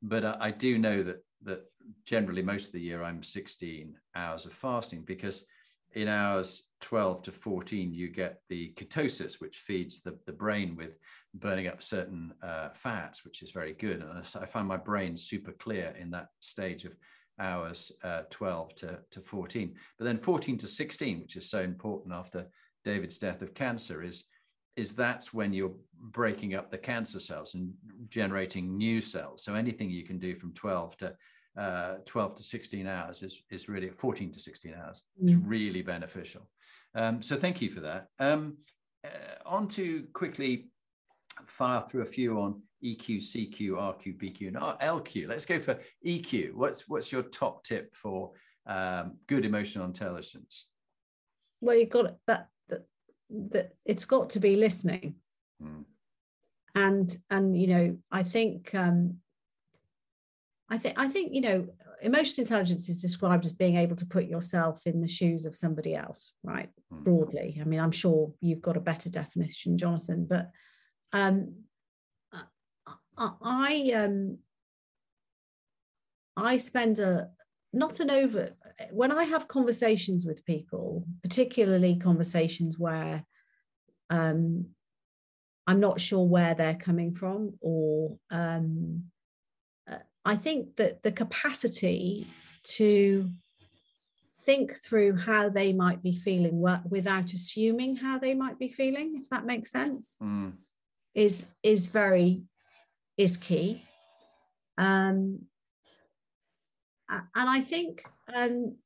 But uh, I do know that that generally most of the year I'm 16 hours of fasting because in hours 12 to 14 you get the ketosis which feeds the, the brain with burning up certain uh, fats, which is very good. And I find my brain super clear in that stage of hours uh, 12 to, to 14. But then 14 to 16, which is so important after David's death of cancer, is is that's when you're breaking up the cancer cells and generating new cells. So anything you can do from 12 to uh, 12 to 16 hours is, is really 14 to 16 hours. Mm. It's really beneficial. Um, so thank you for that. Um, uh, on to quickly fire through a few on EQ, CQ, RQ, BQ, and LQ. Let's go for EQ. What's what's your top tip for um, good emotional intelligence? Well, you've got that that, that it's got to be listening, hmm. and and you know I think um, I think I think you know emotional intelligence is described as being able to put yourself in the shoes of somebody else, right? Mm. Broadly, I mean, I'm sure you've got a better definition, Jonathan, but um, I, I um, I spend a not an over when I have conversations with people, particularly conversations where um, I'm not sure where they're coming from or um, I think that the capacity to think through how they might be feeling without assuming how they might be feeling, if that makes sense, mm. is is very is key. Um, and I think um,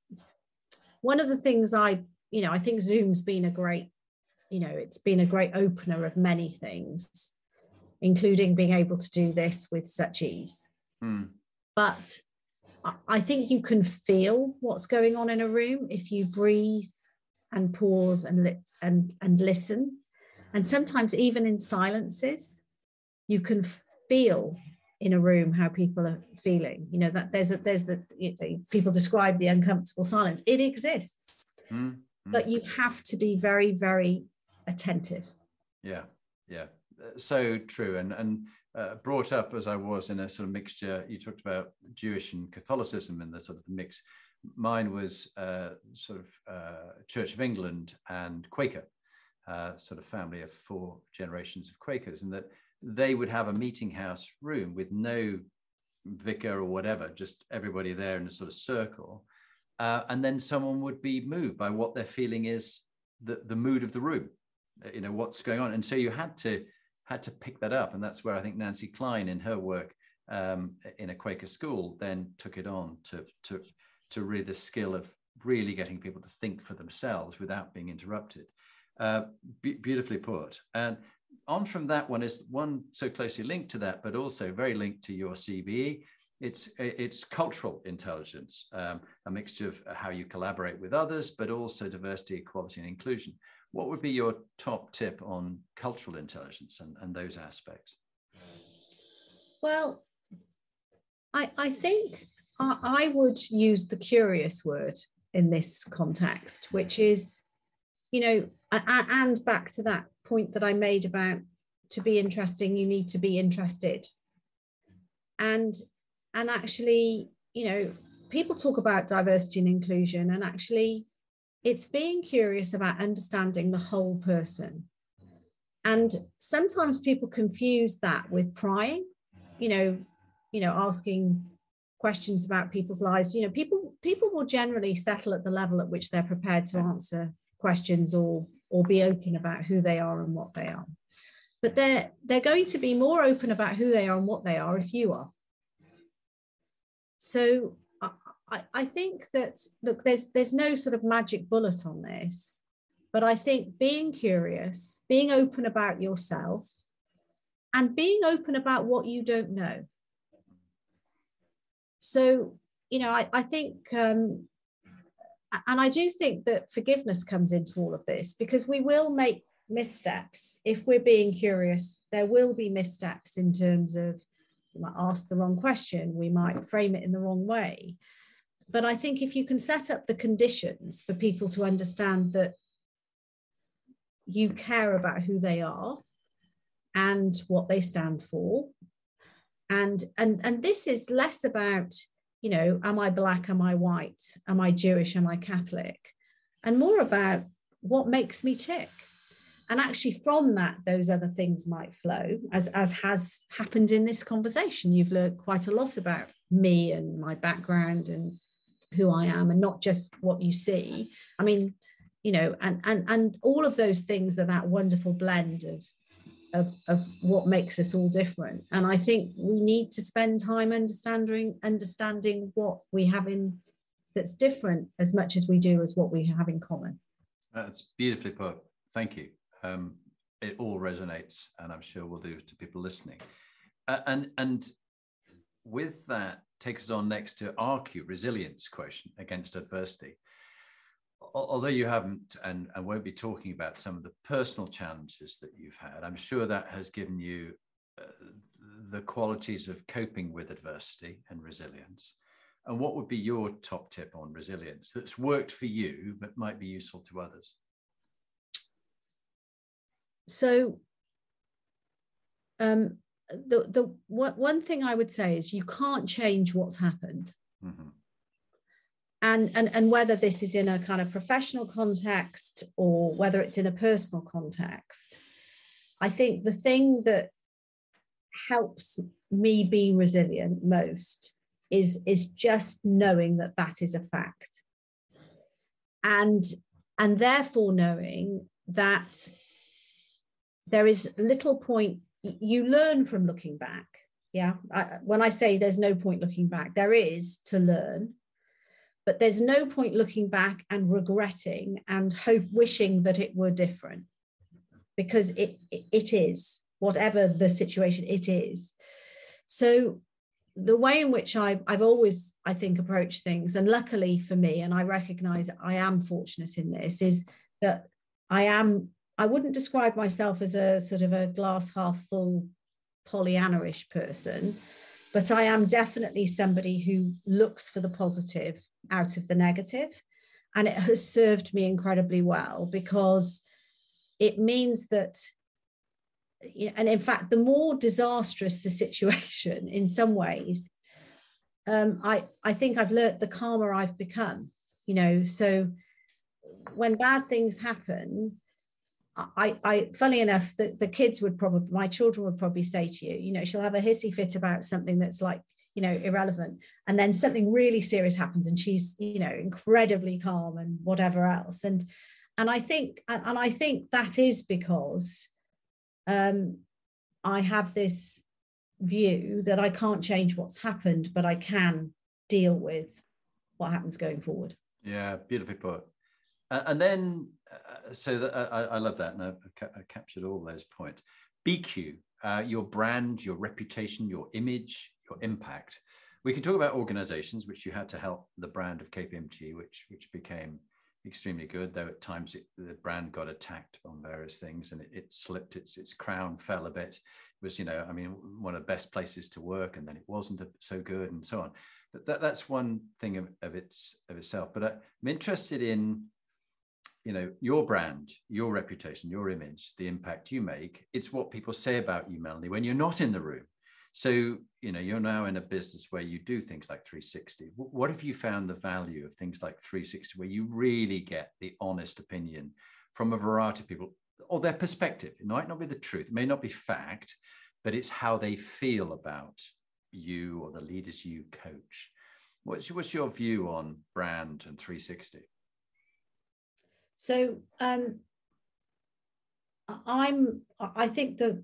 one of the things I, you know, I think Zoom's been a great, you know, it's been a great opener of many things, including being able to do this with such ease. Mm. But I think you can feel what's going on in a room if you breathe and pause and li- and and listen. And sometimes even in silences, you can feel in a room how people are feeling. You know that there's a there's the you know, people describe the uncomfortable silence. It exists, mm, but you have to be very very attentive. Yeah, yeah, so true. And and uh, brought up as I was in a sort of mixture. You talked about Jewish and Catholicism and the sort of mix. Mine was uh, sort of uh, Church of England and Quaker, uh, sort of family of four generations of Quakers, and that they would have a meeting house room with no vicar or whatever, just everybody there in a sort of circle. Uh, and then someone would be moved by what their feeling is, the, the mood of the room, you know, what's going on. And so you had to had to pick that up. And that's where I think Nancy Kline, in her work um, in a Quaker school then took it on to, to, to really the skill of really getting people to think for themselves without being interrupted. Uh, be- beautifully put. And on from that one is one so closely linked to that, but also very linked to your CBE. It's it's cultural intelligence, um, a mixture of how you collaborate with others, but also diversity, equality, and inclusion. What would be your top tip on cultural intelligence and, and those aspects? Well, I, I think I, I would use the curious word in this context, which mm. is, you know, and back to that point that I made about to be interesting, you need to be interested. And and actually, you know, people talk about diversity and inclusion, and actually it's being curious about understanding the whole person. And sometimes people confuse that with prying, you know, you know, asking questions about people's lives. You know, people people will generally settle at the level at which they're prepared to answer questions or or be open about who they are and what they are. But they're they're going to be more open about who they are and what they are if you are. So I, I think that look, there's there's no sort of magic bullet on this, but I think being curious, being open about yourself, and being open about what you don't know. So, you know, I, I think um, and I do think that forgiveness comes into all of this because we will make missteps if we're being curious. There will be missteps in terms of we might ask the wrong question, we might frame it in the wrong way but I think if you can set up the conditions for people to understand that you care about who they are and what they stand for and and and this is less about you know am i black am i white am i jewish am i catholic and more about what makes me tick. And actually from that those other things might flow as as has happened in this conversation. You've learned quite a lot about me and my background and who I am and not just what you see. I mean, you know, and and and all of those things are that wonderful blend of of, of what makes us all different. And I think we need to spend time understanding understanding what we have in that's different as much as we do as what we have in common. That's beautifully put. Thank you. Um, it all resonates, and I'm sure will do to people listening. Uh, and and with that, takes us on next to RQ, resilience quotient against adversity. Although you haven't and, and won't be talking about some of the personal challenges that you've had, I'm sure that has given you uh, the qualities of coping with adversity and resilience. And what would be your top tip on resilience that's worked for you but might be useful to others? So, um, the the one thing I would say is you can't change what's happened. Mm-hmm. And, and, and whether this is in a kind of professional context or whether it's in a personal context, I think the thing that helps me be resilient most is is just knowing that that is a fact and and therefore knowing that there is little point you learn from looking back. Yeah I, when i say there's no point looking back there is to learn but there's no point looking back and regretting and hope wishing that it were different because it it is whatever the situation it is. So the way in which I've, I've always i think approached things and luckily for me and i recognize i am fortunate in this is that i am i wouldn't describe myself as a sort of a glass half full pollyanna-ish person but i am definitely somebody who looks for the positive out of the negative and it has served me incredibly well because it means that and in fact the more disastrous the situation in some ways um, I, I think I've learnt the calmer I've become, you know. So when bad things happen, I, I funny enough, the, the kids would probably, my children would probably say to you, you know, she'll have a hissy fit about something that's like, you know, irrelevant. And then something really serious happens and she's, you know, incredibly calm and whatever else. And and I think and I think that is because um, I have this view that I can't change what's happened, but I can deal with what happens going forward. Yeah, beautifully put. And then, uh, so uh, I, I, love that, and I've, i captured all those points. BQ, uh, your brand, your reputation, your image, your impact. We can talk about organizations, which you had to help the brand of KPMG, which which became extremely good, though at times it, the brand got attacked on various things and it, it, slipped, its, its crown fell a bit. It was, you know, I mean, one of the best places to work and then it wasn't so good and so on. But that, that's one thing of, of, its, of itself. But I'm interested in, you know, your brand, your reputation, your image, the impact you make. It's what people say about you, Melanie, when you're not in the room. So, you know, you're now in a business where you do things like 360. What have you found the value of things like 360, where you really get the honest opinion from a variety of people or their perspective? It might not be the truth, it may not be fact, but it's how they feel about you or the leaders you coach. What's, what's your view on brand and 360? So, um, I'm, I think the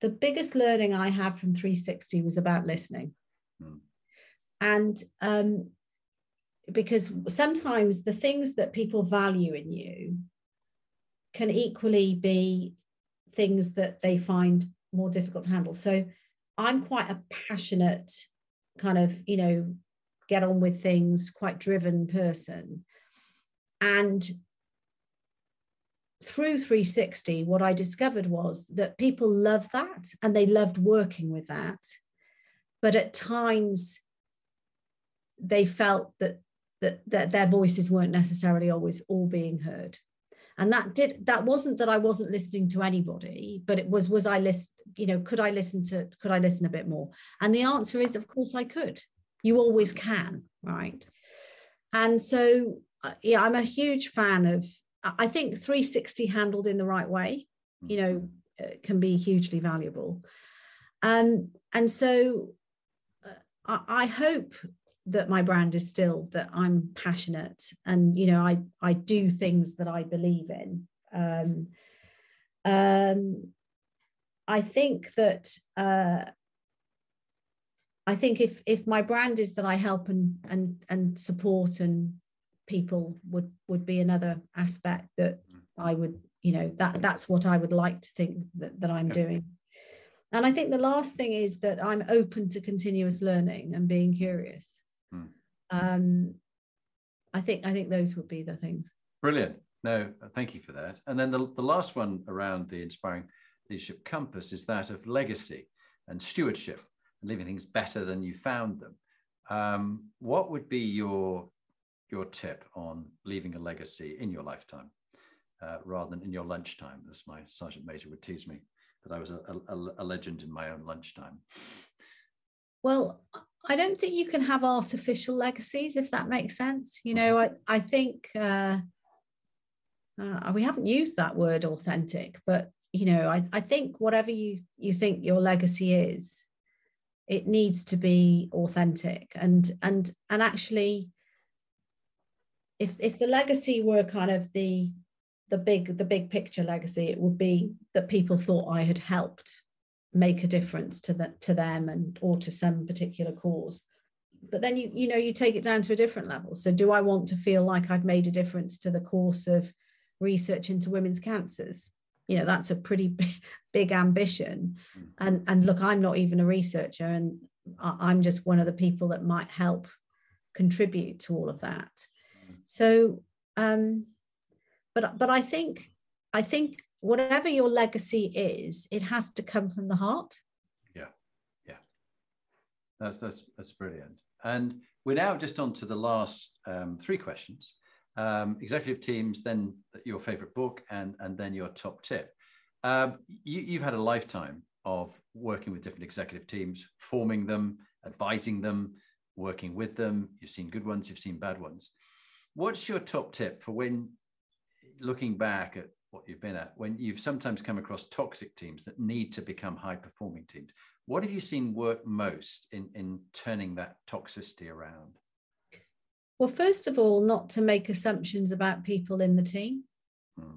the biggest learning I had from 360 was about listening. Mm. And um, because sometimes the things that people value in you can equally be things that they find more difficult to handle. So I'm quite a passionate kind of, you know, get on with things, quite driven person. And through 360, what I discovered was that people love that and they loved working with that. But at times, they felt that, that, that their voices weren't necessarily always all being heard. And that did that wasn't that I wasn't listening to anybody, but it was was I list, you know, could I listen to could I listen a bit more? And the answer is, of course, I could. You always can, right? And so, uh, yeah, I'm a huge fan of I think 360 handled in the right way, you know, mm-hmm. uh, can be hugely valuable. Um, and so uh, I, I hope that my brand is still that I'm passionate and you know I I do things that I believe in. Um, um, I think that uh, I think if if my brand is that I help and and and support and people would would be another aspect that mm. I would you know that that's what I would like to think that, that I'm doing and I think the last thing is that I'm open to continuous learning and being curious mm. um, I think I think those would be the things brilliant no thank you for that and then the, the last one around the inspiring leadership compass is that of legacy and stewardship and leaving things better than you found them. Um, what would be your your tip on leaving a legacy in your lifetime uh, rather than in your lunchtime, as my sergeant major would tease me that I was a, a, a legend in my own lunchtime? Well, I don't think you can have artificial legacies, if that makes sense. You know, I, I think uh, uh, we haven't used that word authentic, but you know, I, I think whatever you you think your legacy is, it needs to be authentic and and and actually if if the legacy were kind of the the big the big picture legacy it would be that people thought i had helped make a difference to the, to them and or to some particular cause but then you you know you take it down to a different level so do i want to feel like i've made a difference to the course of research into women's cancers you know that's a pretty big, big ambition hmm. and and look i'm not even a researcher and i'm just one of the people that might help contribute to all of that. So um but but i think i think whatever your legacy is it has to come from the heart yeah yeah that's that's that's brilliant and we're now just on to the last um, three questions um, executive teams, then your favorite book, and, and then your top tip. Um, you, you've had a lifetime of working with different executive teams, forming them, advising them, working with them. You've seen good ones, you've seen bad ones. What's your top tip for when looking back at what you've been at, when you've sometimes come across toxic teams that need to become high performing teams? What have you seen work most in, in turning that toxicity around? Well, first of all, not to make assumptions about people in the team. Hmm.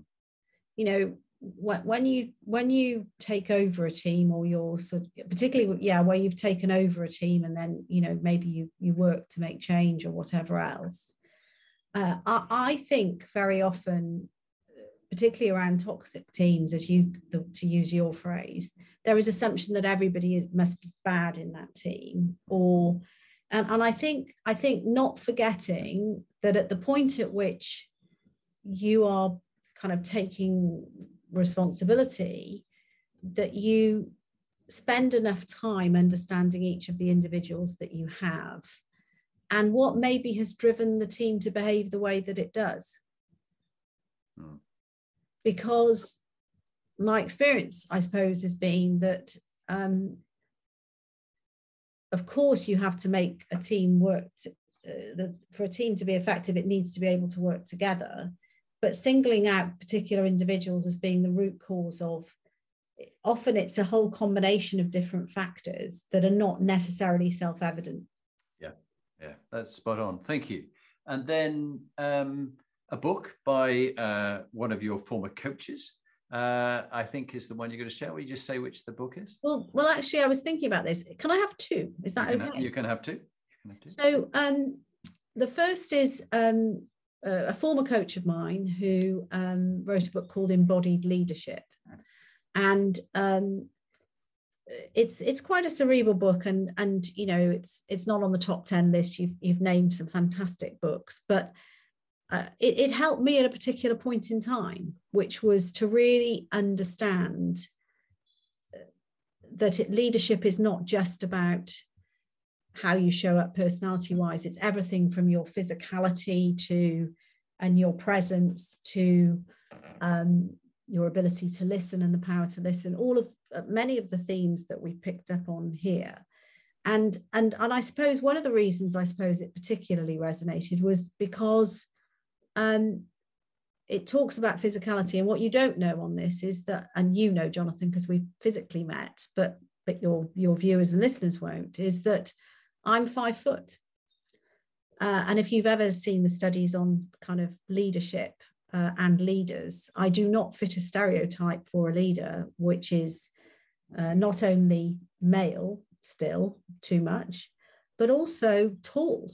You know, when you when you take over a team or you're sort of, particularly yeah where you've taken over a team and then you know maybe you you work to make change or whatever else uh, I, I, think very often particularly around toxic teams as you to use your phrase there is assumption that everybody is, must be bad in that team or and, and i think i think not forgetting that at the point at which you are kind of taking responsibility that you spend enough time understanding each of the individuals that you have and what maybe has driven the team to behave the way that it does. Hmm. Because my experience, I suppose, has been that, um, of course, you have to make a team work. To, uh, the, for a team to be effective, it needs to be able to work together but singling out particular individuals as being the root cause of often it's a whole combination of different factors that are not necessarily self-evident yeah yeah that's spot on thank you and then um, a book by uh, one of your former coaches uh, I think is the one you're going to share. Will you just say which the book is? Well, well, actually, I was thinking about this. Can I have two? Is that you okay? Have, you can have two. Can have two. So, um, the first is um, a former coach of mine who um, wrote a book called Embodied Leadership, and um, it's it's quite a cerebral book, and and you know it's it's not on the top ten list. You've you've named some fantastic books, but uh, it, it helped me at a particular point in time, which was to really understand that it, leadership is not just about how you show up personality wise it's everything from your physicality to and your presence to um, your ability to listen and the power to listen all of uh, many of the themes that we picked up on here and and and i suppose one of the reasons i suppose it particularly resonated was because um, it talks about physicality and what you don't know on this is that and you know jonathan because we physically met but but your your viewers and listeners won't is that I'm five foot. Uh, and if you've ever seen the studies on kind of leadership uh, and leaders, I do not fit a stereotype for a leader, which is uh, not only male, still too much, but also tall.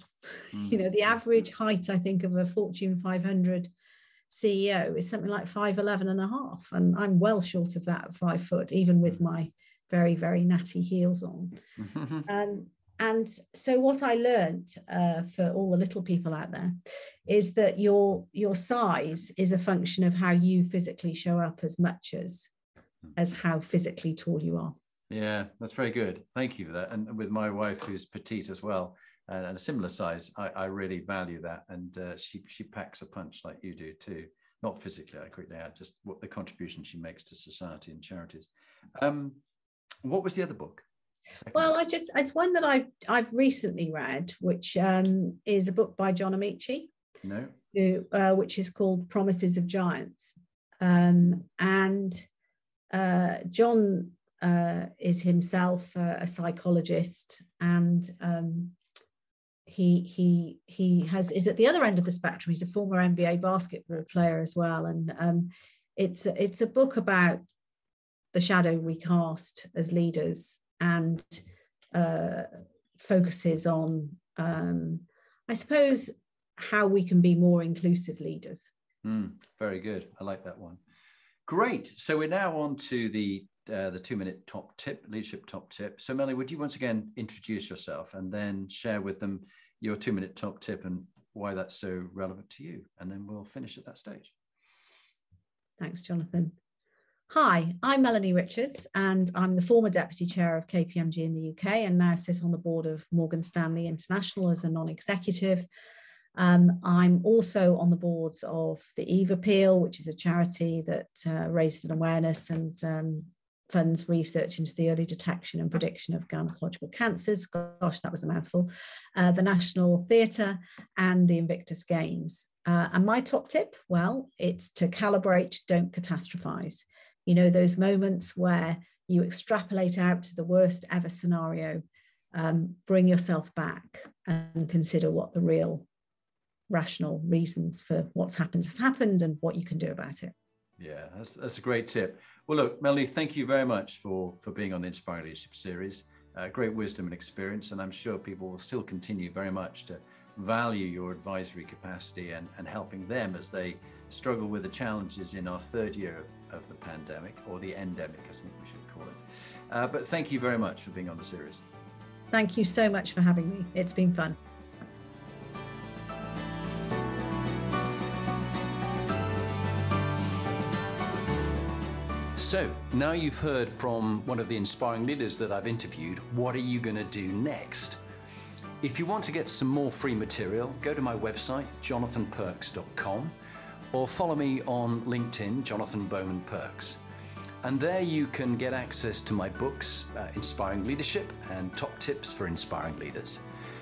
Mm. You know, the average height, I think, of a Fortune 500 CEO is something like 5'11 and a half. And I'm well short of that five foot, even with my very, very natty heels on. um, and so what i learned uh, for all the little people out there is that your your size is a function of how you physically show up as much as as how physically tall you are Yeah, that's very good. Thank you for that. And with my wife, who's petite as well, and, a similar size, I, I really value that. And uh, she she packs a punch like you do too. Not physically, I quickly add, just what the contribution she makes to society and charities. Um, what was the other book? Well, I just it's one that I've I've recently read, which um, is a book by John Amaechi, No. Who, uh, which is called Promises of Giants, um, and uh, John uh, is himself a, a psychologist, and um, he he he has is at the other end of the spectrum. He's a former NBA basketball player as well, and um, it's it's a book about the shadow we cast as leaders and uh, focuses on, um, I suppose, how we can be more inclusive leaders. Mm, very good. I like that one. Great. So we're now on to the uh, the two minute top tip, leadership top tip. So Melanie, would you once again introduce yourself and then share with them your two minute top tip and why that's so relevant to you? And then we'll finish at that stage. Thanks, Jonathan. Hi, I'm Melanie Richards, and I'm the former deputy chair of KPMG in the UK and now sit on the board of Morgan Stanley International as a non executive. Um, I'm also on the boards of the Eve Appeal, which is a charity that uh, raises an awareness and um, funds research into the early detection and prediction of gynecological cancers. Gosh, that was a mouthful. Uh, the National Theatre and the Invictus Games. Uh, and my top tip, well, it's to calibrate, don't catastrophize you know, those moments where you extrapolate out to the worst ever scenario, um, bring yourself back and consider what the real rational reasons for what's happened has happened and what you can do about it. Yeah, that's, that's a great tip. Well, look, Melanie, thank you very much for, for being on the Inspiring Leadership series. Uh, great wisdom and experience, and I'm sure people will still continue very much to value your advisory capacity and, and helping them as they struggle with the challenges in our third year of of the pandemic or the endemic, I think we should call it. Uh, but thank you very much for being on the series. Thank you so much for having me. It's been fun. So, now you've heard from one of the inspiring leaders that I've interviewed, what are you going to do next? If you want to get some more free material, go to my website, jonathanperks.com or follow me on LinkedIn, Jonathan Bowman Perks. And there you can get access to my books, uh, Inspiring Leadership and Top Tips for Inspiring Leaders.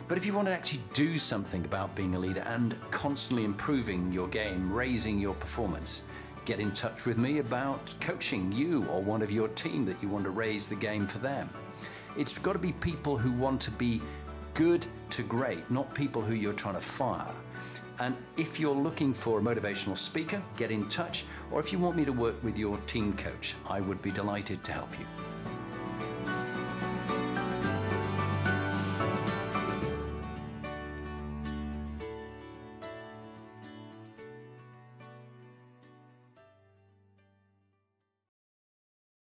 But if you want to actually do something about being a leader and constantly improving your game, raising your performance, get in touch with me about coaching you or one of your team that you want to raise the game for them. It's got to be people who want to be good to great, not people who you're trying to fire. And if you're looking for a motivational speaker, get in touch. Or if you want me to work with your team coach, I would be delighted to help you.